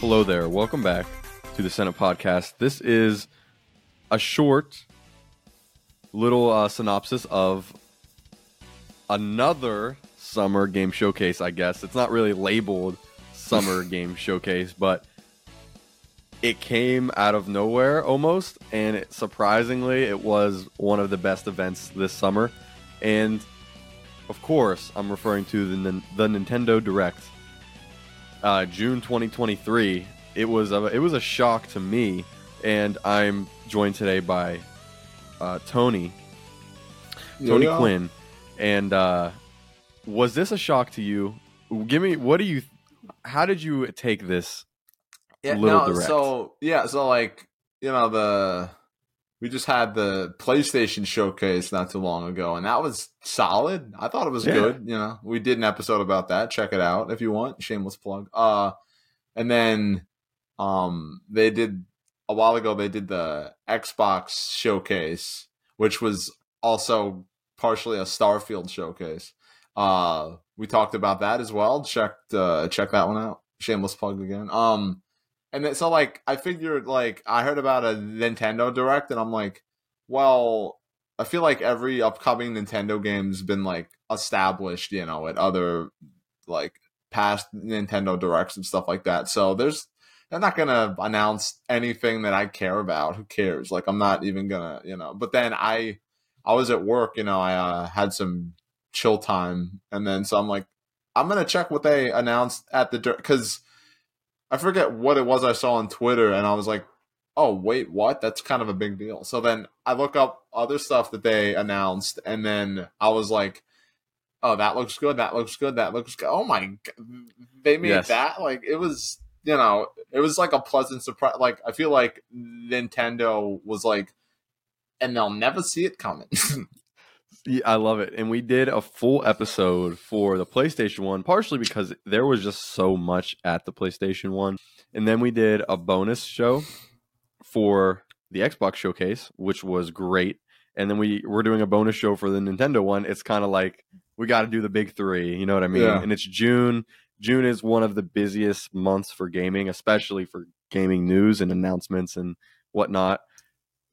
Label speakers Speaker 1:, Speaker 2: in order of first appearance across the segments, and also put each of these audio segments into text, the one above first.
Speaker 1: Hello there. Welcome back to the Senate Podcast. This is a short little uh, synopsis of another summer game showcase, I guess. It's not really labeled summer game showcase, but it came out of nowhere almost, and it, surprisingly, it was one of the best events this summer. And of course, I'm referring to the, the Nintendo Direct uh, June 2023. It was a, it was a shock to me, and I'm joined today by uh, Tony, Tony
Speaker 2: Yo-yo.
Speaker 1: Quinn, and uh, was this a shock to you? Give me what do you? How did you take this?
Speaker 2: Yeah,
Speaker 1: Little
Speaker 2: no,
Speaker 1: direct.
Speaker 2: so yeah, so like you know the we just had the PlayStation showcase not too long ago, and that was solid. I thought it was
Speaker 1: Yeah.
Speaker 2: good. You know, we did an episode about that. Check it out if you want. Shameless plug. Uh, and then um they did a while ago. They did the Xbox showcase, which was also partially a Starfield showcase. Uh, we talked about that as well. Checked uh, check that one out. Shameless plug again. Um, and then so like I figured like I heard about a Nintendo Direct, and I'm like, well, I feel like every upcoming Nintendo game's been like established, you know, at other like past Nintendo Directs and stuff like that. So there's they're not gonna announce anything that I care about. Who cares? Like I'm not even gonna, you know. But then I I was at work, you know, I uh, had some chill time, and then so I'm like, I'm gonna check what they announced at the because I forget what it was I saw on Twitter, and I was like, oh wait, what? That's kind of a big deal. So then I look up other stuff that they announced, and then I was like, oh, that looks good. That looks good. That looks good. Oh my, g- they made
Speaker 1: Yes.
Speaker 2: that like it was. You know, it was like a pleasant surprise. Like I feel like Nintendo was like, and they'll never see it coming.
Speaker 1: Yeah, I love it. And we did a full episode for the PlayStation 1, partially because there was just so much at the PlayStation 1. And then we did a bonus show for the Xbox showcase, which was great. And then we we're doing a bonus show for the Nintendo one. It's kind of like we got to do the big 3, you know what I mean?
Speaker 2: Yeah.
Speaker 1: And it's June. June is one of the busiest months for gaming, especially for gaming news and announcements and whatnot.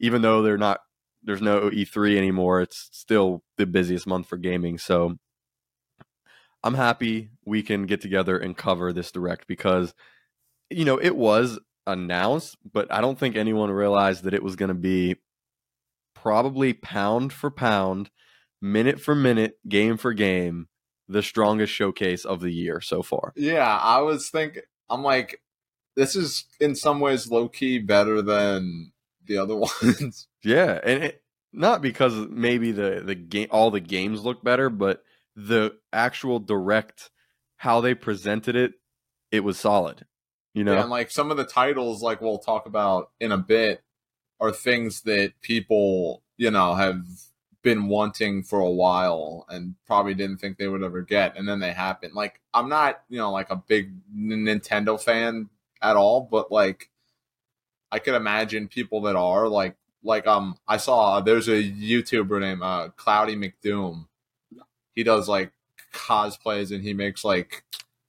Speaker 1: Even though they're not there's no E3 anymore. It's still the busiest month for gaming. So I'm happy we can get together and cover this direct because, you know, it was announced, but I don't think anyone realized that it was going to be probably pound for pound, minute for minute, game for game, the strongest showcase of the year so far.
Speaker 2: Yeah, I was thinking. I'm like, this is in some ways low key better than the other ones.
Speaker 1: Yeah, and it, not because maybe the the game all the games look better, but the actual direct how they presented it, it was solid. You know,
Speaker 2: And like some of the titles, like we'll talk about in a bit, are things that people you know have been wanting for a while and probably didn't think they would ever get, and then they happen. Like I'm not you know like a big Nintendo fan at all, but like I could imagine people that are like like um I saw there's a YouTuber named uh, Cloudy McDoom. He does like cosplays and he makes like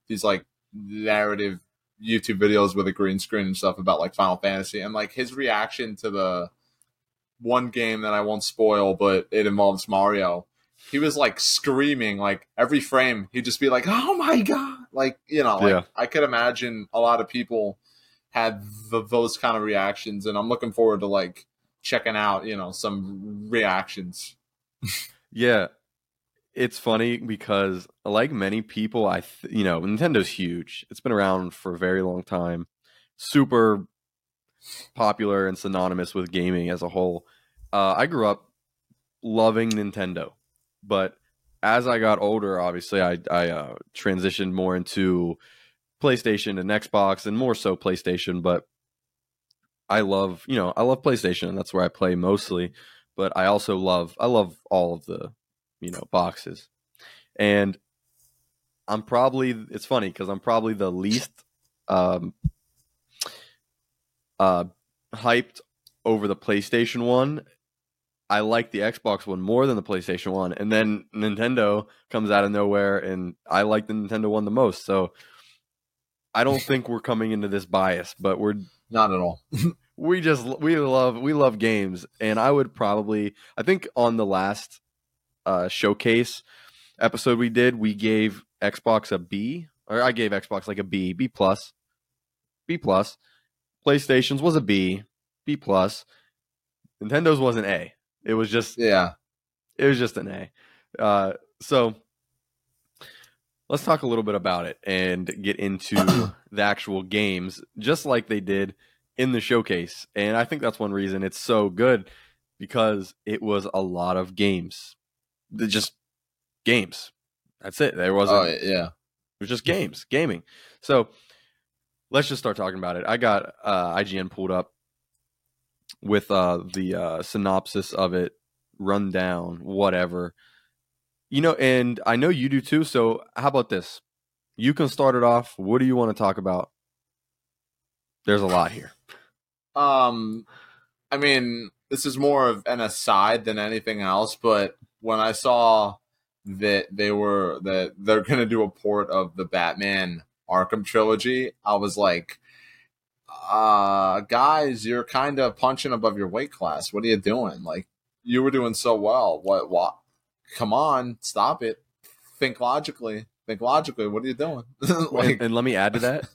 Speaker 2: these like narrative YouTube videos with a green screen and stuff about like Final Fantasy and like his reaction to the one game that I won't spoil, but it involves Mario. He was like screaming like every frame. He'd just be like, "Oh my god!" Like you know, like
Speaker 1: Yeah.
Speaker 2: I could imagine a lot of people had the, those kind of reactions, and I'm looking forward to like checking out you know some reactions.
Speaker 1: yeah. It's funny because like many people, I th- you know Nintendo's huge. It's been around for a very long time, super popular and synonymous with gaming as a whole. Uh, I grew up loving Nintendo, but as I got older, obviously I I uh, transitioned more into PlayStation and Xbox, and more so PlayStation. But I love you know I love PlayStation, and that's where I play mostly. But I also love I love all of the you know boxes, and I'm probably it's funny because I'm probably the least um, uh, hyped over the PlayStation One. I like the Xbox One more than the PlayStation One, and then Nintendo comes out of nowhere, and I like the Nintendo One the most. So I don't think we're coming into this bias, but we're
Speaker 2: Not at all.
Speaker 1: we just we love we love games, and I would probably I think on the last uh, showcase episode we did, we gave Xbox a B, or I gave Xbox like a B, B plus, B plus. PlayStation's was a B, B plus. Nintendo's was an A. It was just
Speaker 2: Yeah.
Speaker 1: it was just an A. Uh, so let's talk a little bit about it and get into the actual games, just like they did in the showcase. And I think that's one reason it's so good because it was a lot of games, They're just games. That's it. There wasn't.
Speaker 2: Oh yeah.
Speaker 1: It was just games, gaming. So let's just start talking about it. I got uh, IGN pulled up with uh, the uh, synopsis of it, rundown, whatever. You know, and I know you do too. So how about this? You can start it off. What do you want to talk about? There's a lot here.
Speaker 2: Um, I mean, this is more of an aside than anything else. But when I saw that they were that they're gonna do a port of the Batman Arkham trilogy, I was like, uh, guys, you're kind of punching above your weight class. What are you doing? Like, you were doing so well. What? What? Come on, stop it. Think logically. Think logically. What are you doing? like,
Speaker 1: and, and let me add to that.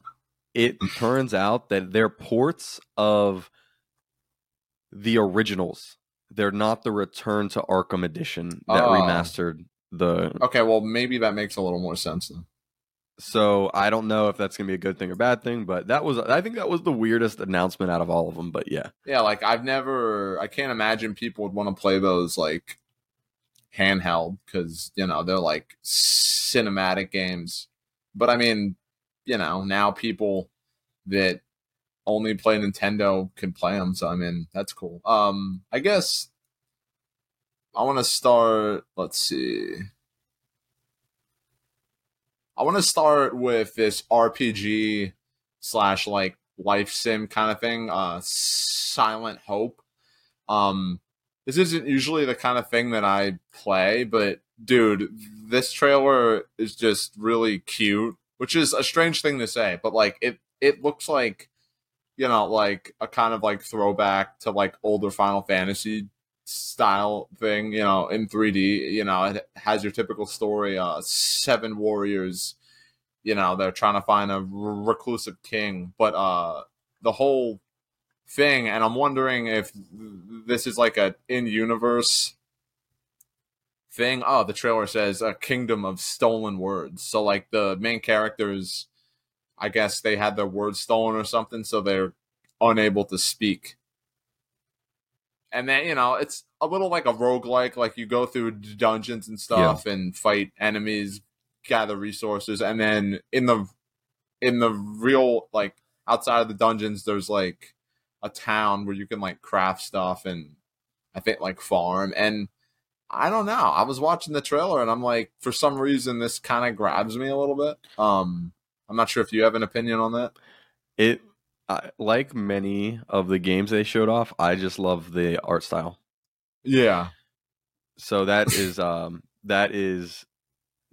Speaker 1: It turns out that they're ports of the originals. They're not the Return to Arkham edition that
Speaker 2: Oh.
Speaker 1: remastered the
Speaker 2: okay, well, maybe that makes a little more sense then.
Speaker 1: So I don't know if that's gonna be a good thing or bad thing, but that was I think that was the weirdest announcement out of all of them. But yeah,
Speaker 2: Yeah, like I've never, I can't imagine people would want to play those like handheld because you know they're like cinematic games. But I mean, you know, now people that only play Nintendo can play them. So I mean, that's cool. Um, I guess I want to start. Let's see. I want to start with this RPG slash like life sim kind of thing. Uh, Silent Hope. Um, this isn't usually the kind of thing that I play, but dude, this trailer is just really cute, which is a strange thing to say, but like it, it looks like, you know, like a kind of like throwback to like older Final Fantasy style thing, you know, in 3D. You know, it has your typical story, uh, seven warriors, you know, they're trying to find a reclusive king, but uh, the whole thing, and I'm wondering if this is like a in-universe thing. Oh, the trailer says a kingdom of stolen words. So like the main characters, I guess they had their words stolen or something, so they're unable to speak. And then, you know, it's a little like a roguelike, like you go through dungeons and stuff and fight enemies, gather resources, and then in the in the real like outside of the dungeons there's like a town where you can like craft stuff and I think like farm and I don't know. I was watching the trailer and I'm like, for some reason, this kind of grabs me a little bit. Um, I'm not sure if you have an opinion on that.
Speaker 1: it I, like many of the games they showed off. I just love the art style.
Speaker 2: Yeah,
Speaker 1: So that is um that is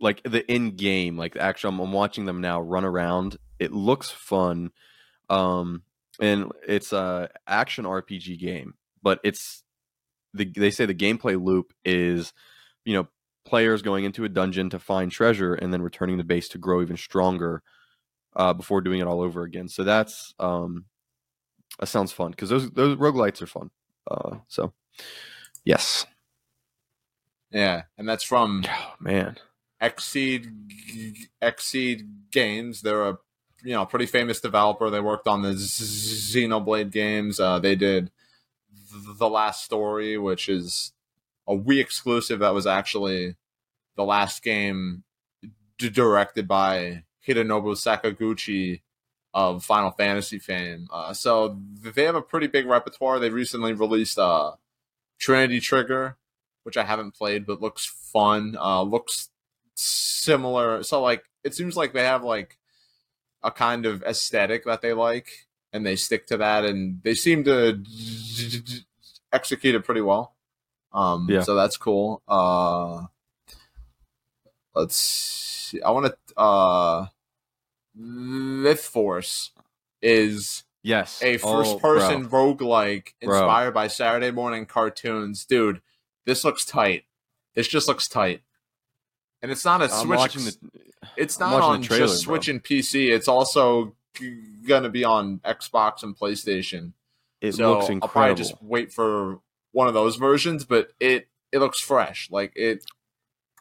Speaker 1: like the in game like actually I'm, I'm watching them now run around. It looks fun, um, and it's a action RPG game, but it's the they say the gameplay loop is you know players going into a dungeon to find treasure and then returning the base to grow even stronger uh, before doing it all over again. So that's um, that sounds fun because those those roguelites are fun. Uh, so yes,
Speaker 2: yeah, and that's from
Speaker 1: oh, man,
Speaker 2: Exceed Exceed Games. They're a you know pretty famous developer. They worked on the Xenoblade games. Uh, they did the Last Story, which is a Wii exclusive. That was actually the last game d- directed by Hironobu Sakaguchi of Final Fantasy fame. Uh, so they have a pretty big repertoire. They recently released uh, Trinity Trigger, which I haven't played but looks fun. Uh, looks similar. So like it seems like they have like a kind of aesthetic that they like, and they stick to that, and they seem to execute it pretty well. Um,
Speaker 1: Yeah.
Speaker 2: So that's cool. Uh, let's. See. I want to. Uh, Myth Force is
Speaker 1: Yes,
Speaker 2: a
Speaker 1: Oh,
Speaker 2: first
Speaker 1: bro.
Speaker 2: person roguelike
Speaker 1: Bro.
Speaker 2: inspired by Saturday morning cartoons. Dude, this looks tight. This just looks tight. And it's not a
Speaker 1: I'm
Speaker 2: Switch.
Speaker 1: watching the.
Speaker 2: It's not on
Speaker 1: trailer,
Speaker 2: just
Speaker 1: bro.
Speaker 2: And PC. It's also gonna be on Xbox and PlayStation.
Speaker 1: It
Speaker 2: so
Speaker 1: looks
Speaker 2: I'll probably just wait for one of those versions, but it it looks fresh. Like it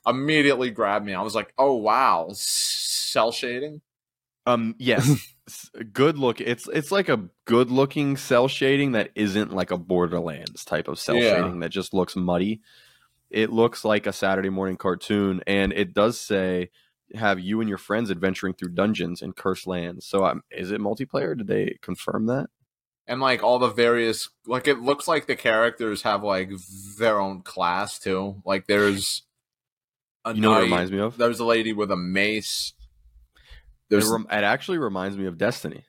Speaker 2: immediately grabbed me. I was like, "Oh wow, cell shading."
Speaker 1: Um, yes, good look. It's it's like a good looking cell shading that isn't like a Borderlands type of cell
Speaker 2: Yeah.
Speaker 1: shading that just looks muddy. It looks like a Saturday morning cartoon, and it does say have you and your friends adventuring through dungeons and cursed lands. So, um, is it multiplayer? Did they confirm that?
Speaker 2: and like all the various like it looks like the characters have like their own class too like there's a
Speaker 1: You know what it reminds me of?
Speaker 2: there's a lady with a mace
Speaker 1: It,
Speaker 2: there's
Speaker 1: rem- it actually reminds me of Destiny,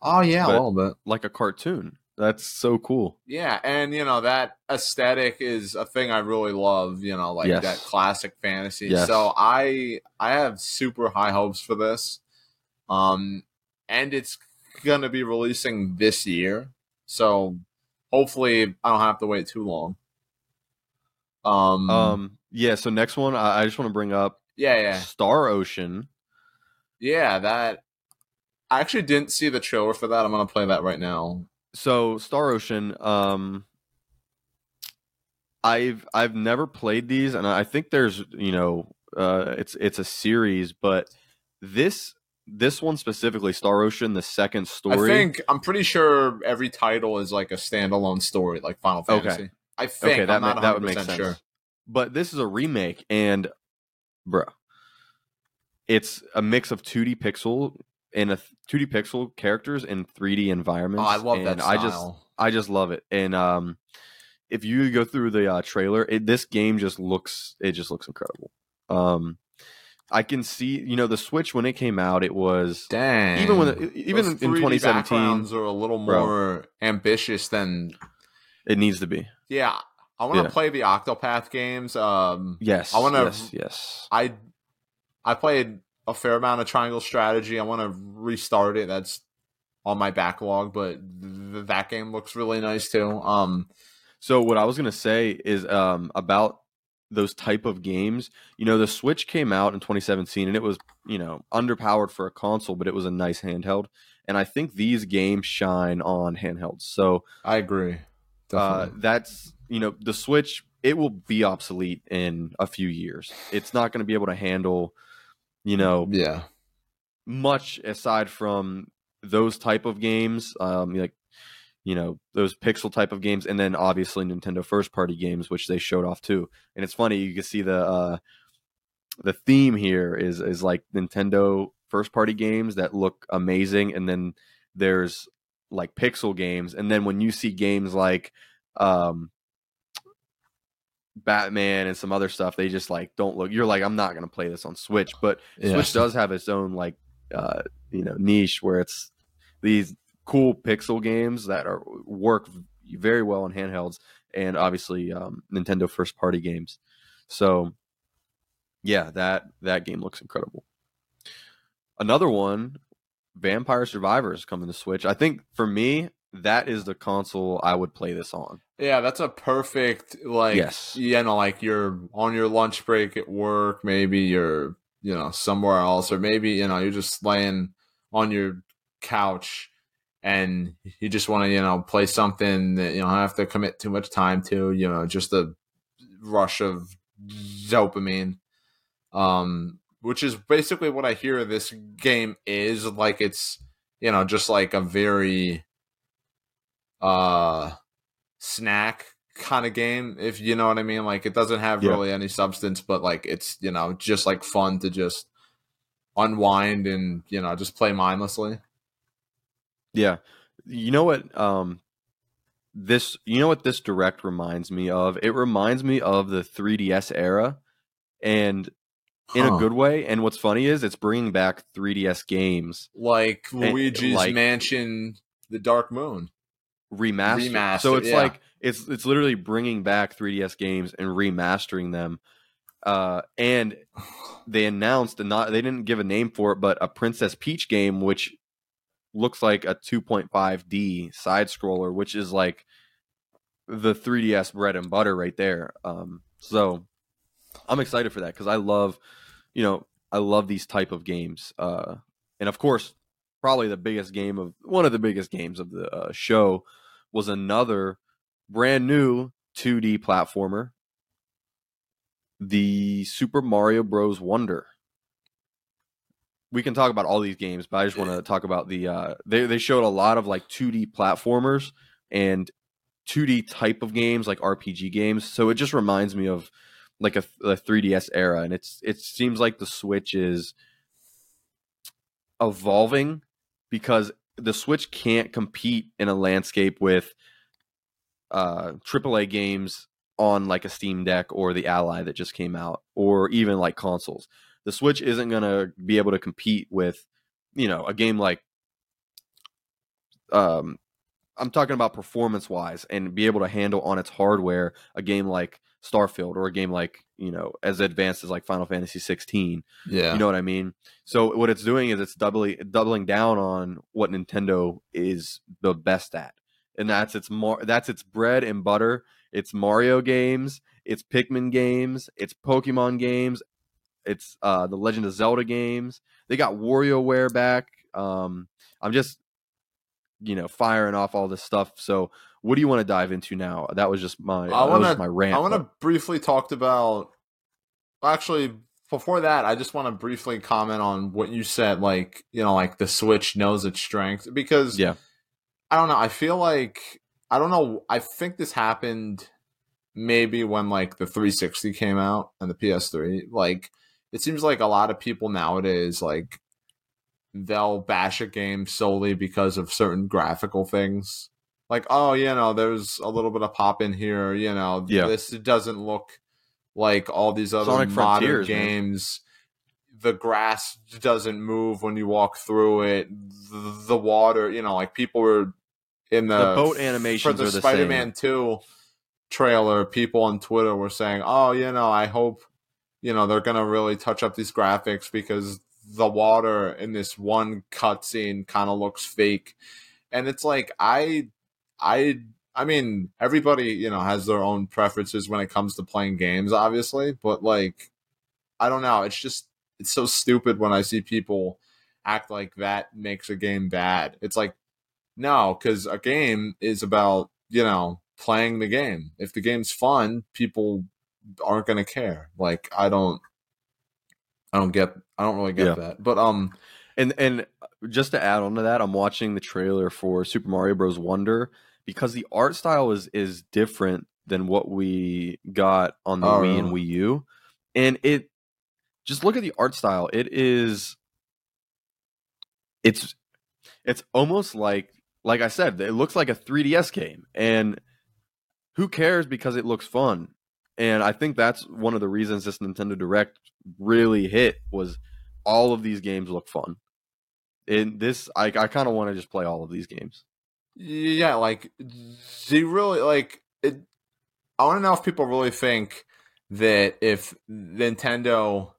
Speaker 2: oh yeah a little bit
Speaker 1: like a cartoon. That's so cool.
Speaker 2: yeah and you know that aesthetic is a thing i really love you know like
Speaker 1: Yes.
Speaker 2: that classic fantasy
Speaker 1: Yes.
Speaker 2: so i i have super high hopes for this um and it's gonna be releasing this year so hopefully i don't have to wait too long um
Speaker 1: Um, yeah. So next one, I, I just want to bring up
Speaker 2: Yeah, yeah,
Speaker 1: Star Ocean.
Speaker 2: yeah. That I actually didn't see the trailer for that. I'm gonna play that right now.
Speaker 1: So Star Ocean, um, I've I've never played these, and I think there's you know uh, it's it's a series, but this this one specifically, Star Ocean, the second story.
Speaker 2: I think I'm pretty sure every title is like a standalone story, like Final Fantasy. Okay. I think
Speaker 1: okay, that
Speaker 2: I'm
Speaker 1: ma- that would make sense.
Speaker 2: sure.
Speaker 1: But this is a remake, and bro, it's a mix of 2D pixel and a 2D pixel characters in 3D environments. Oh.
Speaker 2: I love that style.
Speaker 1: I just I just love it. And um, if you go through the uh, trailer, it, this game just looks it just looks incredible. Um, I can see you know the Switch when it came out, it was
Speaker 2: Dang.
Speaker 1: even when it, even
Speaker 2: Those
Speaker 1: in
Speaker 2: 3D
Speaker 1: 2017,
Speaker 2: backgrounds are a little
Speaker 1: Bro.
Speaker 2: more ambitious than.
Speaker 1: it needs to be.
Speaker 2: Yeah, I want to
Speaker 1: Yeah.
Speaker 2: play the Octopath games. Um,
Speaker 1: Yes,
Speaker 2: I wanna-
Speaker 1: yes, yes.
Speaker 2: I I played a fair amount of Triangle Strategy. I want to restart it. That's on my backlog, but th- that game looks really nice too. Um,
Speaker 1: So what I was gonna say is um about those type of games. You know, the Switch came out in 2017, and it was you know underpowered for a console, but it was a nice handheld. And I think these games shine on handhelds. So
Speaker 2: I agree.
Speaker 1: uh, that's you know the Switch. It will be obsolete in a few years. It's not going to be able to handle you know
Speaker 2: yeah,
Speaker 1: much aside from those type of games um like you know those pixel type of games and then obviously nintendo first party games which they showed off too. And it's funny you can see the uh the theme here is is like nintendo first party games that look amazing and then there's like pixel games. And then when you see games like um batman and some other stuff they just like don't look you're like i'm not going to play this on switch but
Speaker 2: yeah.
Speaker 1: Switch does have its own like uh you know niche where it's these cool pixel games that are work very well on handhelds and obviously um, Nintendo first party games. So yeah, that that game looks incredible. Another one, Vampire Survivors coming to Switch. I think for me that is the console I would play this on.
Speaker 2: Yeah, that's a perfect like
Speaker 1: Yes.
Speaker 2: you know, like you're on your lunch break at work, maybe you're you know somewhere else, or maybe you know you're just laying on your couch and you just want to you know play something that you don't have to commit too much time to, you know, just a rush of dopamine. Um, which is basically what I hear this game is like. It's you know just like a very uh snack kind of game if you know what i mean like it doesn't have
Speaker 1: Yeah.
Speaker 2: really any substance but like it's you know just like fun to just unwind and you know just play mindlessly
Speaker 1: Yeah. You know what um this you know what this direct reminds me of? It reminds me of the 3DS era and in
Speaker 2: Huh.
Speaker 1: a good way and what's funny is it's bringing back 3DS games
Speaker 2: like
Speaker 1: And,
Speaker 2: luigi's
Speaker 1: like-
Speaker 2: mansion the dark moon
Speaker 1: remastered.
Speaker 2: Remastered,
Speaker 1: so it's
Speaker 2: yeah.
Speaker 1: like it's it's literally bringing back 3DS games and remastering them. Uh, and they announced and not they didn't give a name for it, but a Princess Peach game, which looks like a 2.5D side scroller, which is like the 3DS bread and butter right there. Um, so I'm excited for that because I love, you know, I love these type of games. Uh, and of course, probably the biggest game of one of the biggest games of the uh, show was another brand new 2D platformer, the Super Mario Bros. Wonder. We can talk about all these games, but I just want to talk about the. Uh, they they showed a lot of like 2D platformers and 2D type of games, like RPG games. So it just reminds me of like a, a 3DS era, and it's it seems like the Switch is evolving because the Switch can't compete in a landscape with uh AAA games on like a Steam Deck or the Ally that just came out, or even like consoles. The Switch isn't gonna be able to compete with, you know, a game like um I'm talking about performance wise and be able to handle on its hardware a game like Starfield or a game like you know as advanced as like Final Fantasy 16.
Speaker 2: Yeah,
Speaker 1: You know what I mean? So what it's doing is it's doubly doubling down on what Nintendo is the best at, and that's its more that's its bread and butter. It's Mario games, it's Pikmin games, it's Pokemon games, it's uh, the Legend of Zelda games. They got WarioWare back. Um, I'm just you know firing off all this stuff. So what do you want to dive into now? That was just my
Speaker 2: I wanna-
Speaker 1: just my rant.
Speaker 2: I want to briefly talk about. Actually, before that, I just want to briefly comment on what you said. Like, you know, like the Switch knows its strength because,
Speaker 1: Yeah.
Speaker 2: I don't know. I feel like I don't know. I think this happened maybe when like the 360 came out and the PS3. Like, it seems like a lot of people nowadays like they'll bash a game solely because of certain graphical things like oh you know there's a little bit of pop in here you know
Speaker 1: Yeah.
Speaker 2: this doesn't look like all these other
Speaker 1: Sonic
Speaker 2: modern
Speaker 1: Frontiers, man.
Speaker 2: games the grass doesn't move when you walk through it the, the water you know like people were in the,
Speaker 1: The boat
Speaker 2: for
Speaker 1: animations
Speaker 2: the
Speaker 1: the
Speaker 2: spider-man 2 trailer people on twitter were saying oh you know i hope you know they're gonna really touch up these graphics because the water in this one cutscene kind of looks fake and it's like i i i mean everybody you know has their own preferences when it comes to playing games obviously but like i don't know. It's just it's so stupid when i see people act like that makes a game bad. It's like no because a game is about you know playing the game. If the game's fun people aren't gonna care. Like i don't i don't get i don't really get
Speaker 1: Yeah.
Speaker 2: that. But um
Speaker 1: And and just to add on to that, I'm watching the trailer for Super Mario Bros. Wonder because the art style is is different than what we got on the
Speaker 2: Oh,
Speaker 1: Wii and?
Speaker 2: Oh.
Speaker 1: Wii U, and it just look at the art style. It is, it's it's almost like like I said, it looks like a 3DS game, and who cares because it looks fun. And I think that's one of the reasons this Nintendo Direct really hit was all of these games look fun. And this, I, I kind of want to just play all of these games.
Speaker 2: Yeah, like you really like it? I want to know if people really think that if Nintendo,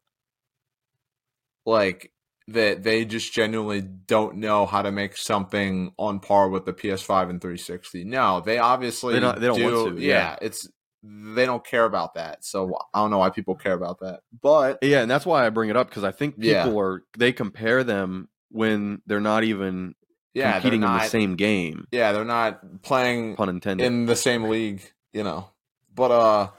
Speaker 2: like that, they just genuinely don't know how to make something on par with the PS5 and 360. No, they obviously
Speaker 1: They don't- they don't
Speaker 2: do.
Speaker 1: want to,
Speaker 2: yeah.
Speaker 1: yeah.
Speaker 2: it's they don't care about that. So I don't know why people care about that, but
Speaker 1: Yeah, and that's why I bring it up because I think people
Speaker 2: Yeah.
Speaker 1: are they compare them when they're not even
Speaker 2: yeah,
Speaker 1: competing in the same game.
Speaker 2: Yeah, they're not playing
Speaker 1: Pun intended.
Speaker 2: in the same league, you know. But uh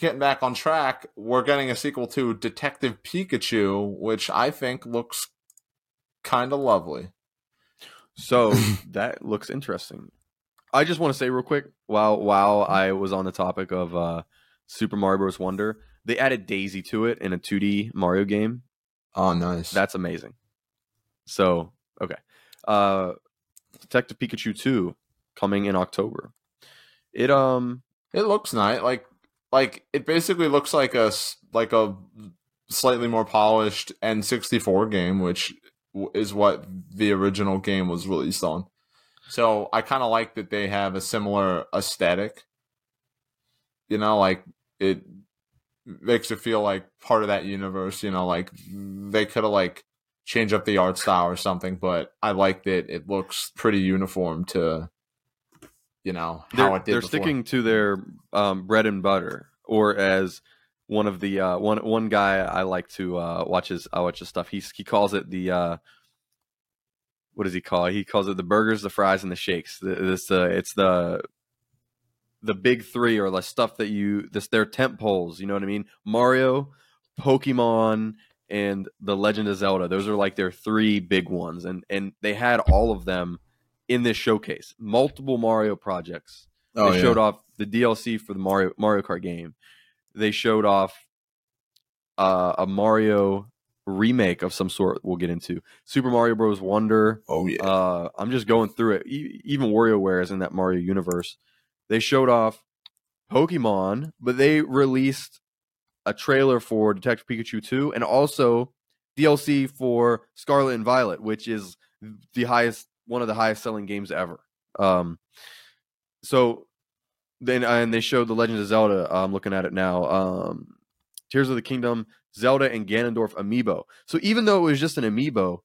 Speaker 2: getting back on track, we're getting a sequel to Detective Pikachu, which I think looks kind of lovely.
Speaker 1: So that looks interesting. I just want to say real quick, while while I was on the topic of uh, Super Mario Bros. Wonder, they added Daisy to it in a 2D Mario game.
Speaker 2: Oh, nice.
Speaker 1: That's amazing. So okay, uh, Detective Pikachu 2 coming in October. It um
Speaker 2: it looks nice. Like like it basically looks like a like a slightly more polished N64 game, which is what the original game was released on. So I kind of like that they have a similar aesthetic. You know, like it makes it feel like part of that universe. You know, like they could have like changed up the art style or something, but I liked it. It looks pretty uniform to you know how
Speaker 1: they're,
Speaker 2: it did.
Speaker 1: they're
Speaker 2: before.
Speaker 1: sticking to their um, bread and butter, or as one of the uh, one one guy I like to uh, watch his I watch his stuff. He he calls it the uh, what does he call it? He calls it the burgers, the fries, and the shakes. This uh, it's the the big three or the stuff that you this their tent poles. You know what I mean? Mario, Pokemon, and the Legend of Zelda. Those are like their three big ones, and and they had all of them in this showcase. Multiple Mario projects.
Speaker 2: Oh,
Speaker 1: they
Speaker 2: yeah.
Speaker 1: showed off the DLC for the Mario Mario Kart game. They showed off uh, a Mario remake of some sort. We'll get into Super Mario Bros. Wonder.
Speaker 2: Oh yeah.
Speaker 1: Uh, I'm just going through it. E- even WarioWare is in that Mario universe. They showed off Pokemon, but they released a trailer for Detective Pikachu 2 and also DLC for Scarlet and Violet, which is the highest one of the highest selling games ever. Um, so then and they showed the Legend of Zelda. I'm looking at it now. Um, Tears of the Kingdom, Zelda and Ganondorf amiibo. So even though it was just an amiibo,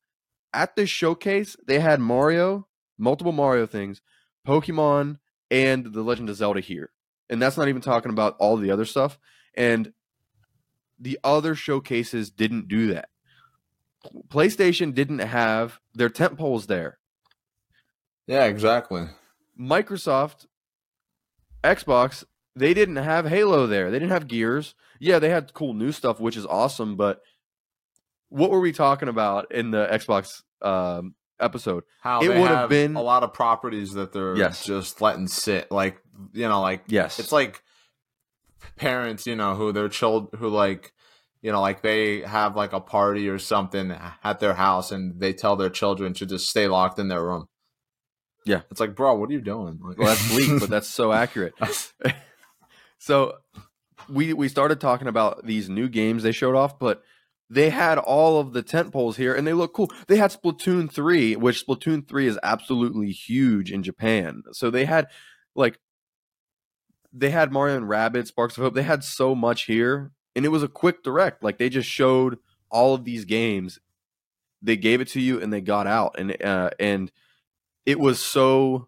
Speaker 1: at this showcase they had Mario, multiple Mario things, Pokemon, and the Legend of Zelda here. And that's not even talking about all the other stuff. And the other showcases didn't do that. PlayStation didn't have their tent poles there.
Speaker 2: yeah, exactly.
Speaker 1: Microsoft, Xbox, they didn't have Halo there. They didn't have Gears. Yeah, they had cool new stuff, which is awesome. But what were we talking about in the Xbox um, episode?
Speaker 2: How
Speaker 1: It would've
Speaker 2: have
Speaker 1: been-
Speaker 2: a lot of properties that they're
Speaker 1: Yes.
Speaker 2: just letting sit. Like you know, like
Speaker 1: Yes,
Speaker 2: it's like parents, you know, who their child who like you know, like they have like a party or something at their house and they tell their children to just stay locked in their room.
Speaker 1: Yeah.
Speaker 2: It's like, bro, what are you doing? Like,
Speaker 1: well, that's bleak, but that's so accurate. so we we started talking about these new games they showed off, but they had all of the tent poles here and they look cool. They had Splatoon 3, which Splatoon 3 is absolutely huge in Japan. So they had like they had Mario and Rabbids, Sparks of Hope. They had so much here and it was a quick direct. Like they just showed all of these games. They gave it to you and they got out and uh and it was so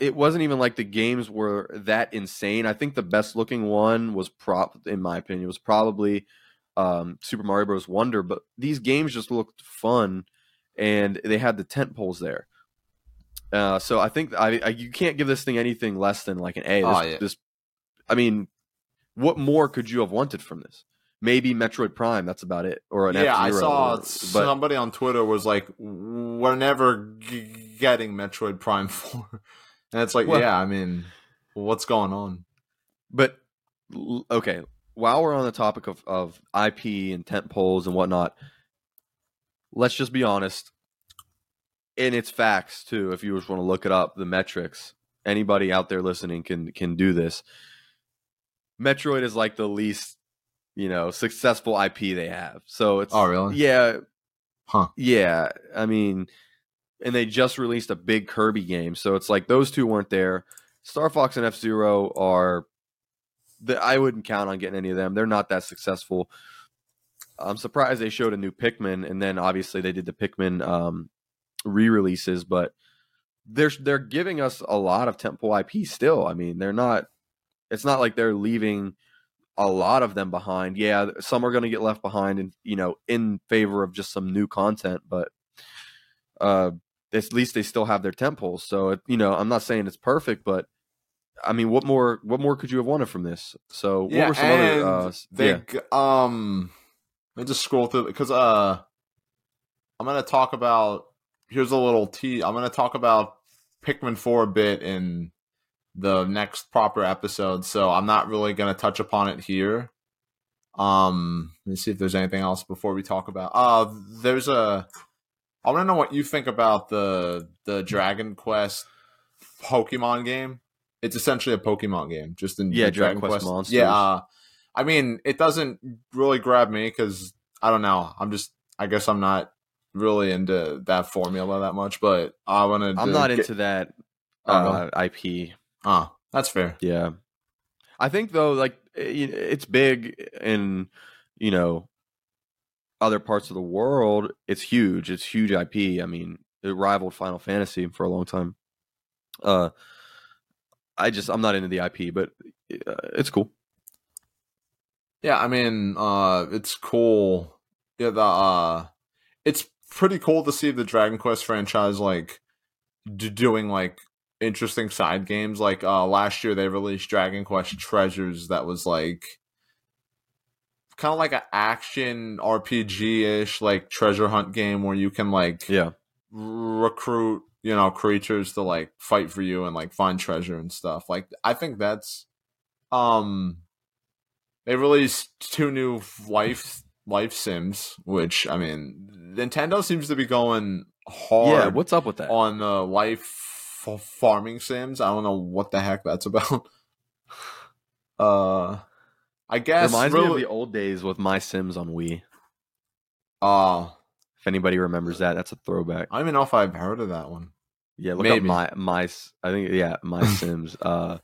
Speaker 1: it wasn't even like the games were that insane. I think the best looking one was prop in my opinion was probably um, Super Mario Bros. Wonder, but these games just looked fun, and they had the tent poles there. Uh, so I think I, I you can't give this thing anything less than like an A. This,
Speaker 2: Oh, yeah.
Speaker 1: this, I mean, what more could you have wanted from this? Maybe Metroid Prime. That's about it. Or an
Speaker 2: yeah, I
Speaker 1: F-Zero,
Speaker 2: saw
Speaker 1: or- but
Speaker 2: somebody on Twitter was like, "We're never g- getting Metroid Prime 4. and it's like,
Speaker 1: Well-
Speaker 2: yeah, I mean, what's going on?
Speaker 1: But okay, while we're on the topic of, of IP and tent poles and whatnot, let's just be honest. And it's facts too. If you just want to look it up, the metrics. Anybody out there listening can can do this. Metroid is like the least, you know, successful IP they have. So it's
Speaker 2: Oh, really?
Speaker 1: yeah,
Speaker 2: Huh?
Speaker 1: yeah, I mean, and they just released a big Kirby game, so it's like those two weren't there. Star Fox and F Zero are, the, I wouldn't count on getting any of them. They're not that successful. I'm surprised they showed a new Pikmin, and then obviously they did the Pikmin um, re-releases, but they're they're giving us a lot of Tentpole IP still. I mean, they're not. It's not like they're leaving a lot of them behind. Yeah, some are going to get left behind, and you know, in favor of just some new content. But uh, at least they still have their tent poles. So it, you know, I'm not saying it's perfect, but I mean, what more? What more could you have wanted from this? So what
Speaker 2: Yeah,
Speaker 1: were some other? Uh,
Speaker 2: they
Speaker 1: yeah,
Speaker 2: um let me just scroll through because uh I'm gonna talk about here's a little T I'm gonna talk about Pikmin 4 a bit in the next proper episode, so I'm not really gonna touch upon it here. Um let me see if there's anything else before we talk about uh there's a I wanna know what you think about the the Dragon Quest Pokemon game. It's essentially a Pokemon game, just in
Speaker 1: Yeah,
Speaker 2: the
Speaker 1: Dragon Quest Monsters.
Speaker 2: Yeah, uh, I mean, it doesn't really grab me because I don't know. I'm just, I guess I'm not really into that formula that much. But I want to.
Speaker 1: I'm not into that
Speaker 2: Oh,
Speaker 1: uh, IP.
Speaker 2: Ah, that's fair.
Speaker 1: Yeah, I think though, like it- it's big in you know other parts of the world. It's huge. It's huge IP. I mean, it rivaled Final Fantasy for a long time. Uh, I just I'm not into the IP, but uh, it's cool.
Speaker 2: Yeah, I mean, uh, it's cool. Yeah, the uh, it's pretty cool to see the Dragon Quest franchise like d- doing like interesting side games. Like uh, last year, they released Dragon Quest Treasures, that was like kind of like an action RPG ish, like treasure hunt game where you can like
Speaker 1: Yeah,
Speaker 2: recruit you know creatures to like fight for you and like find treasure and stuff like i think that's um they released two new life life sims which i mean nintendo seems to be going hard
Speaker 1: yeah. What's up with that?
Speaker 2: on the life f- farming sims i don't know what the heck that's about uh i guess
Speaker 1: reminds me of the old days with MySims on Wii.
Speaker 2: uh
Speaker 1: If anybody remembers that, that's a throwback.
Speaker 2: i don't even know if i've heard of that one
Speaker 1: Yeah, look
Speaker 2: Maybe.
Speaker 1: up my my. I think yeah, my Sims. Uh,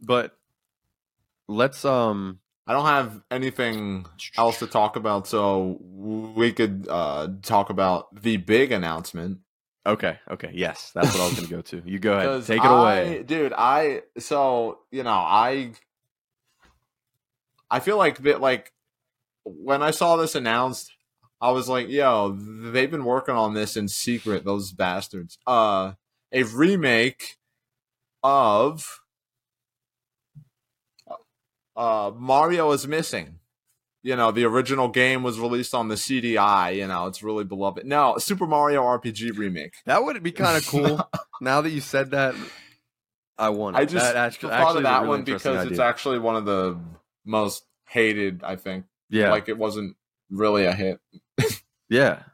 Speaker 1: but let's um.
Speaker 2: I don't have anything else to talk about, so we could uh, talk about the big announcement.
Speaker 1: Okay, okay, yes, that's what I was gonna go to. You go ahead, take it
Speaker 2: I-
Speaker 1: away.
Speaker 2: dude. I so you know I I feel like that like when I saw this announced, I was like, yo, they've been working on this in secret, those bastards. Uh, a remake of uh Mario is missing. You know, the original game was released on the CDI. You know, it's really beloved. No, Super Mario RPG remake.
Speaker 1: That would be kind of cool. now that you said that, I want. It.
Speaker 2: I just
Speaker 1: that actually,
Speaker 2: thought of that
Speaker 1: really
Speaker 2: one because it's actually one of the most hated. I think.
Speaker 1: yeah,
Speaker 2: Like it wasn't really a hit.
Speaker 1: yeah.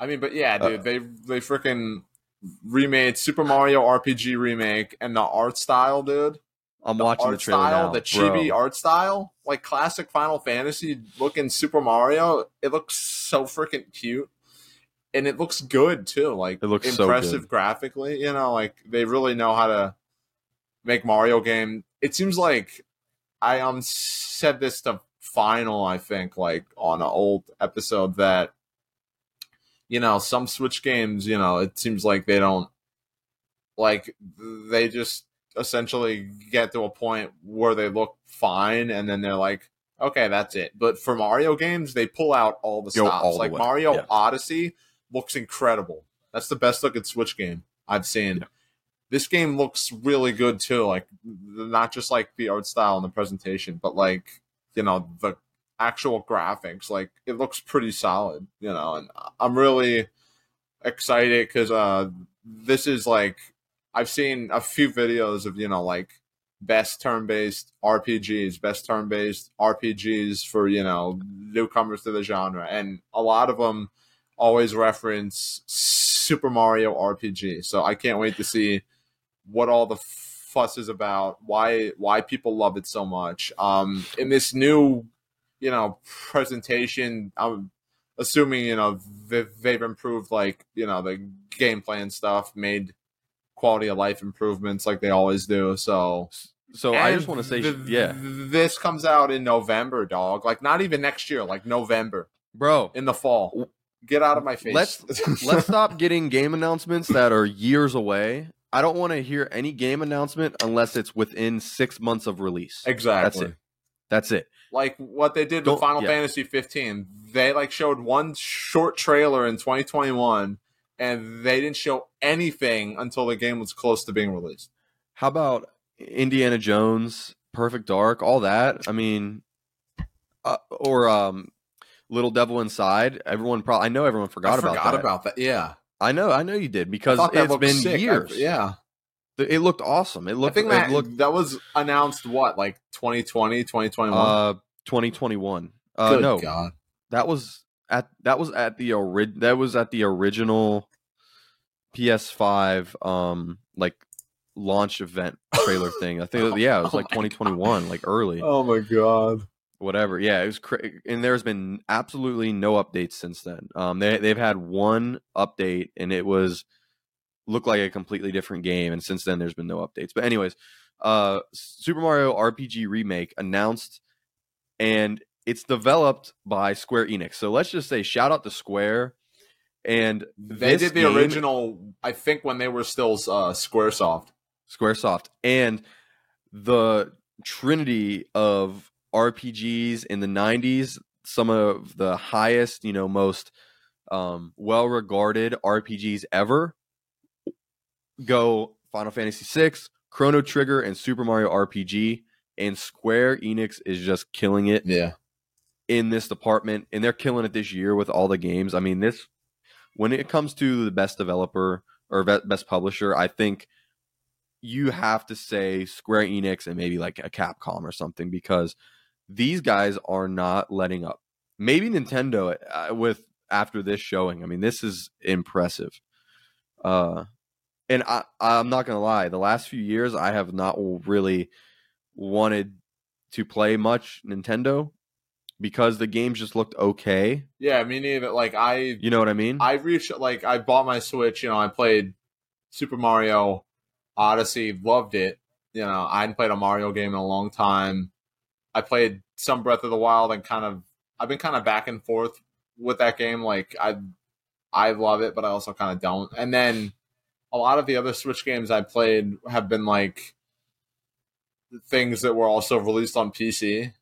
Speaker 2: I mean, but yeah,
Speaker 1: Uh,
Speaker 2: dude, they they freaking remade Super Mario RPG remake and the art style, dude.
Speaker 1: I'm
Speaker 2: The
Speaker 1: watching the trailer
Speaker 2: style,
Speaker 1: now,
Speaker 2: the chibi
Speaker 1: bro.
Speaker 2: art style, like classic Final Fantasy looking Super Mario. It looks so freaking cute. And it looks good too, like
Speaker 1: It looks so
Speaker 2: impressive graphically. You know, like they really know how to make Mario game. It seems like I um said this to Final, I think, like on an old episode that you know some Switch games, you know, it seems like they don't like they just essentially get to a point where they look fine and then they're like okay that's it. But for mario games they pull out all the
Speaker 1: Go
Speaker 2: stops.
Speaker 1: all
Speaker 2: like
Speaker 1: way,
Speaker 2: mario
Speaker 1: yeah.
Speaker 2: odyssey looks incredible. That's the best looking switch game i've seen.
Speaker 1: Yeah.
Speaker 2: this game looks really good too like not just like the art style and the presentation but like you know the actual graphics like it looks pretty solid you know and i'm really excited because uh this is like I've seen a few videos of you know like best turn-based RPGs, best turn-based RPGs for you know newcomers to the genre, and a lot of them always reference Super Mario RPG. So I can't wait to see what all the fuss is about, why why people love it so much. Um, in this new you know presentation, I'm assuming you know they- they've improved like you know the gameplay and stuff, made quality of life improvements like they always do. So,
Speaker 1: So I just want to say,
Speaker 2: th-
Speaker 1: yeah,
Speaker 2: this comes out in November, dog. Like not even next year, like November
Speaker 1: bro.
Speaker 2: in the fall. Get out of my face.
Speaker 1: Let's- Let's stop getting game announcements that are years away. I don't want to hear any game announcement unless it's within six months of release.
Speaker 2: exactly.
Speaker 1: That's it. That's it.
Speaker 2: Like what they did
Speaker 1: Don't-
Speaker 2: with Final
Speaker 1: yeah.
Speaker 2: Fantasy 15. They like showed one short trailer in 2021 and they didn't show anything until the game was close to being released.
Speaker 1: How about Indiana Jones, Perfect Dark, all that? I mean, uh, or um, Little Devil Inside. Everyone probably. I know everyone forgot,
Speaker 2: I
Speaker 1: about
Speaker 2: forgot
Speaker 1: that.
Speaker 2: about that. Yeah.
Speaker 1: I know. I know you did because it's been
Speaker 2: sick. I-
Speaker 1: years.
Speaker 2: yeah.
Speaker 1: It looked awesome. It
Speaker 2: I
Speaker 1: looked.
Speaker 2: think
Speaker 1: it
Speaker 2: that
Speaker 1: looked
Speaker 2: that was announced what like 2020, 2021.
Speaker 1: uh 2021. Uh,
Speaker 2: Good
Speaker 1: no,
Speaker 2: God.
Speaker 1: that was at that was at the ori- that was at the original PS5 um like launch event trailer thing. I think yeah, it was
Speaker 2: Oh
Speaker 1: like
Speaker 2: my
Speaker 1: 2021, like early.
Speaker 2: Oh my God.
Speaker 1: Whatever. Yeah, it was cra- and there's been absolutely no updates since then. Um they they've had one update and it was looked like a completely different game and since then there's been no updates. But anyways, uh, Super Mario RPG remake announced, and it's developed by Square Enix. So let's just say shout out to Square. And
Speaker 2: They did the
Speaker 1: game-
Speaker 2: original, I think, when they were still uh, SquareSoft.
Speaker 1: SquareSoft and the trinity of RPGs in the 90s, some of the highest, you know, most um, well-regarded RPGs ever go Final Fantasy VI, Chrono Trigger, and Super Mario RPG. And Square Enix is just killing it
Speaker 2: Yeah.
Speaker 1: In this department, and they're killing it this year with all the games. I mean, this when it comes to the best developer or best publisher, I think you have to say Square Enix and maybe like a Capcom or something because these guys are not letting up. Maybe Nintendo uh, with after this showing. I mean, this is impressive. Uh, and I, I'm not gonna lie. The last few years, I have not really wanted to play much Nintendo because the games just looked okay.
Speaker 2: Yeah, me neither. Like, I
Speaker 1: You know what I mean?
Speaker 2: I reached like I bought my Switch. You know, I played Super Mario Odyssey, loved it. You know, I hadn't played a Mario game in a long time. I played some Breath of the Wild and kind of I've been kind of back and forth with that game. Like I I love it, but I also kind of don't. And then a lot of the other Switch games I played have been like things that were also released on PC.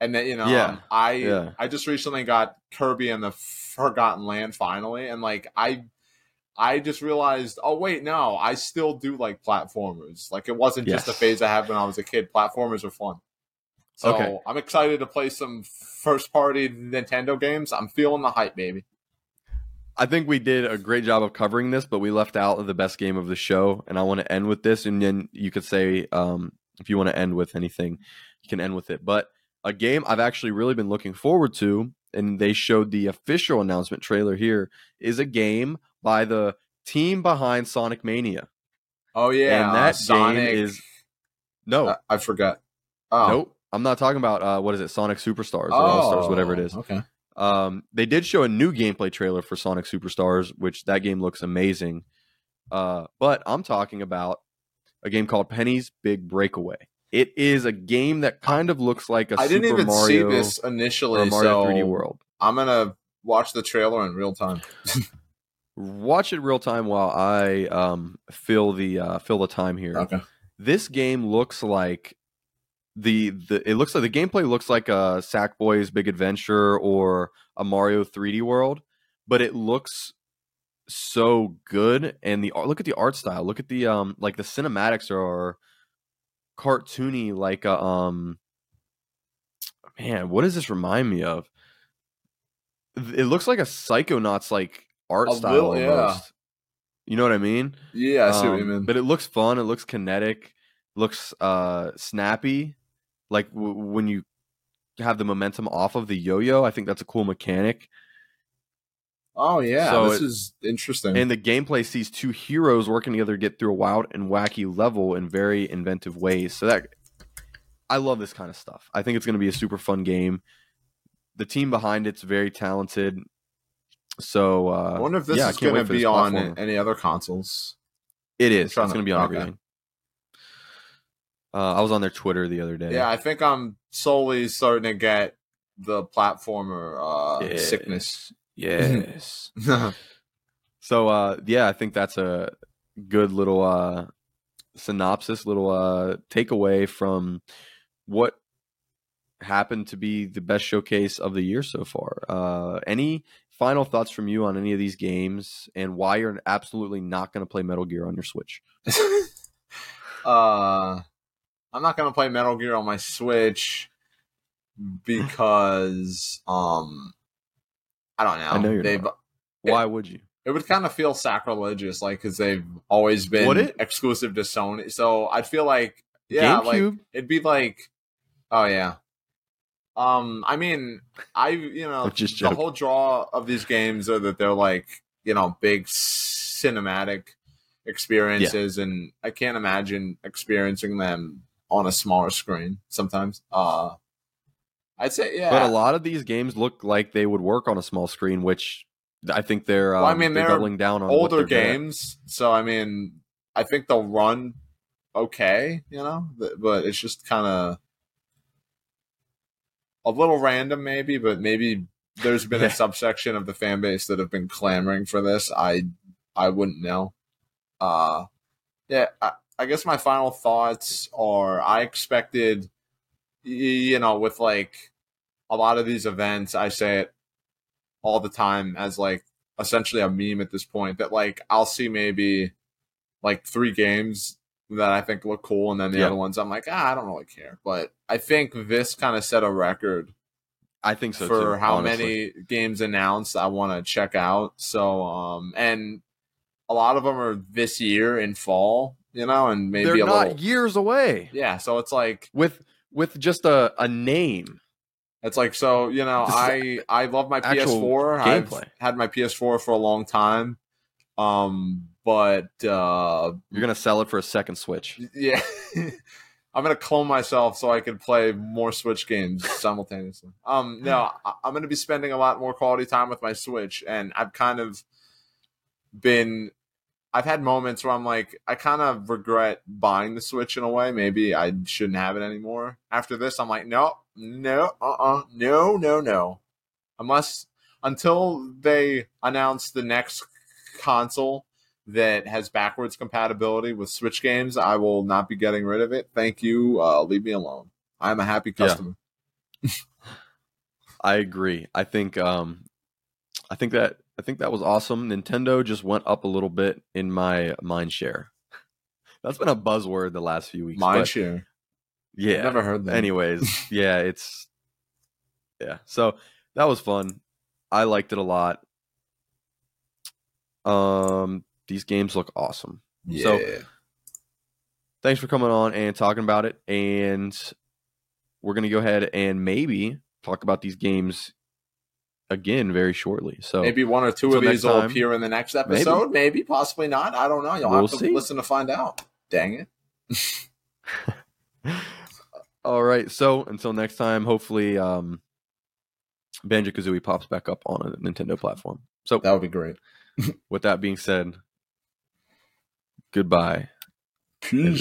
Speaker 2: And then you know,
Speaker 1: Yeah.
Speaker 2: um, I
Speaker 1: Yeah.
Speaker 2: I just recently got Kirby and the Forgotten Land finally, and like I I just realized, oh wait, no, I still do like platformers. Like it wasn't just a phase I had when I was a kid. Platformers are fun. So
Speaker 1: Okay.
Speaker 2: I'm excited to play some first party Nintendo games. I'm feeling the hype, baby.
Speaker 1: I think we did a great job of covering this, but we left out the best game of the show, and I want to end with this. And then you could say, um, if you want to end with anything, you can end with it. But a game I've actually really been looking forward to, and they showed the official announcement trailer here, is a game by the team behind Sonic Mania.
Speaker 2: Oh yeah,
Speaker 1: And
Speaker 2: uh,
Speaker 1: that
Speaker 2: Sonic
Speaker 1: game is no,
Speaker 2: Uh, I forgot. Oh.
Speaker 1: nope. I'm not talking about uh, what is it, Sonic Superstars or All Stars, whatever it is.
Speaker 2: Oh, Okay.
Speaker 1: Um, they did show a new gameplay trailer for Sonic Superstars, which that game looks amazing. Uh, but I'm talking about a game called Penny's Big Breakaway. It is a game that kind of looks like a
Speaker 2: I didn't even
Speaker 1: Mario
Speaker 2: see this
Speaker 1: or
Speaker 2: initially,
Speaker 1: a Mario
Speaker 2: so
Speaker 1: 3D World.
Speaker 2: I'm gonna watch the trailer in real time.
Speaker 1: Watch it real time while I um, fill the uh, fill the time here.
Speaker 2: Okay.
Speaker 1: This game looks like the the it looks like the gameplay looks like a Sackboy's Big Adventure or a Mario 3D World, but it looks so good and the art look at the art style. Look at the um like the cinematics are cartoony like a um man, what does this remind me of? It looks like a Psychonauts like art
Speaker 2: A
Speaker 1: style
Speaker 2: little, yeah.
Speaker 1: almost. You know what I mean?
Speaker 2: Yeah, I see what you
Speaker 1: Um,
Speaker 2: mean.
Speaker 1: But it looks fun. It looks kinetic. Looks uh snappy. Like w- when you have the momentum off of the yo-yo, I think that's a cool mechanic.
Speaker 2: Oh yeah,
Speaker 1: so
Speaker 2: this
Speaker 1: it-
Speaker 2: is interesting.
Speaker 1: And the gameplay sees two heroes working together to get through a wild and wacky level in very inventive ways. So that I love this kind of stuff. I think it's going to be a super fun game. The team behind it's very talented. So uh,
Speaker 2: I wonder if this
Speaker 1: yeah,
Speaker 2: is going to be on any other consoles.
Speaker 1: It is. It's going
Speaker 2: to-
Speaker 1: be on
Speaker 2: okay.
Speaker 1: everything. Uh, I was on their Twitter the other day.
Speaker 2: Yeah, I think I'm slowly starting to get the platformer uh,
Speaker 1: Yes.
Speaker 2: sickness.
Speaker 1: Yes. so uh yeah, I think that's a good little uh synopsis, little uh takeaway from what happened to be the best showcase of the year so far. Uh any final thoughts from you on any of these games and why you're absolutely not going to play Metal Gear on your Switch?
Speaker 2: uh, I'm not gonna play Metal Gear on my Switch because um, I don't know.
Speaker 1: I know you're
Speaker 2: They've
Speaker 1: not. Why would you?
Speaker 2: it would kind of feel sacrilegious, like because they've always been
Speaker 1: it?
Speaker 2: exclusive to Sony. So I'd feel like yeah, like it'd be like, oh yeah. Um, I mean, I you know
Speaker 1: just
Speaker 2: the whole draw of these games are that they're like you know big cinematic experiences, and I can't imagine experiencing them on a smaller screen. Sometimes, uh, I'd say yeah.
Speaker 1: But a lot of these games look like they would work on a small screen, which I think they're um,
Speaker 2: Well, I mean,
Speaker 1: they're
Speaker 2: they're
Speaker 1: doubling down on
Speaker 2: older games, so I mean, I think they'll run okay, you know, but it's just kind of a little random, maybe, but maybe there's been
Speaker 1: Yeah.
Speaker 2: a subsection of the fan base that have been clamoring for this. I I wouldn't know. Uh, yeah, I, I guess my final thoughts are I expected, you know, with like a lot of these events, I say it all the time as like essentially a meme at this point that like I'll see maybe like three games that I think look cool, and then the
Speaker 1: Yeah.
Speaker 2: other ones I'm like, ah, I don't really care. But I think this kind of set a record
Speaker 1: I think so
Speaker 2: for
Speaker 1: too,
Speaker 2: how
Speaker 1: honestly.
Speaker 2: many games announced I want to check out. So, um, and a lot of them are this year in fall, you know, and maybe
Speaker 1: They're
Speaker 2: a
Speaker 1: not
Speaker 2: little,
Speaker 1: years away
Speaker 2: yeah. So it's like
Speaker 1: with with just a, a name.
Speaker 2: It's like so, you know, I I love my PS4. I've had my PS4 for a long time. Um, but uh
Speaker 1: You're gonna sell it for a second Switch.
Speaker 2: yeah. I'm gonna clone myself so I can play more Switch games simultaneously. Um, no, I- I'm gonna be spending a lot more quality time with my Switch, and I've kind of been. I've had moments where I'm like, I kind of regret buying the Switch in a way. Maybe I shouldn't have it anymore. After this, I'm like, no, no, uh, uh no, no, no. Unless until they announce the next console that has backwards compatibility with Switch games, I will not be getting rid of it. Thank you. Uh, leave me alone. I'm a happy
Speaker 1: Yeah.
Speaker 2: customer.
Speaker 1: I agree. I think um I think that I think that was awesome. Nintendo just went up a little bit in my mind share. That's been a buzzword the last few weeks.
Speaker 2: Mind share.
Speaker 1: Yeah.
Speaker 2: i Never heard that.
Speaker 1: Anyways, yeah, it's yeah. So that was fun. I liked it a lot. Um these games look awesome.
Speaker 2: Yeah.
Speaker 1: So- Thanks for coming on and talking about it. And we're gonna go ahead and maybe talk about these games again very shortly. So
Speaker 2: Maybe one or two of these will
Speaker 1: time.
Speaker 2: appear in the next episode. Maybe, possibly not. I don't know. You'll
Speaker 1: We'll
Speaker 2: have to
Speaker 1: see.
Speaker 2: listen to find out. Dang it.
Speaker 1: All right. So until next time, hopefully um Banjo Kazooie pops back up on a Nintendo platform. So
Speaker 2: That would be great.
Speaker 1: with that being said, goodbye.
Speaker 2: Peace.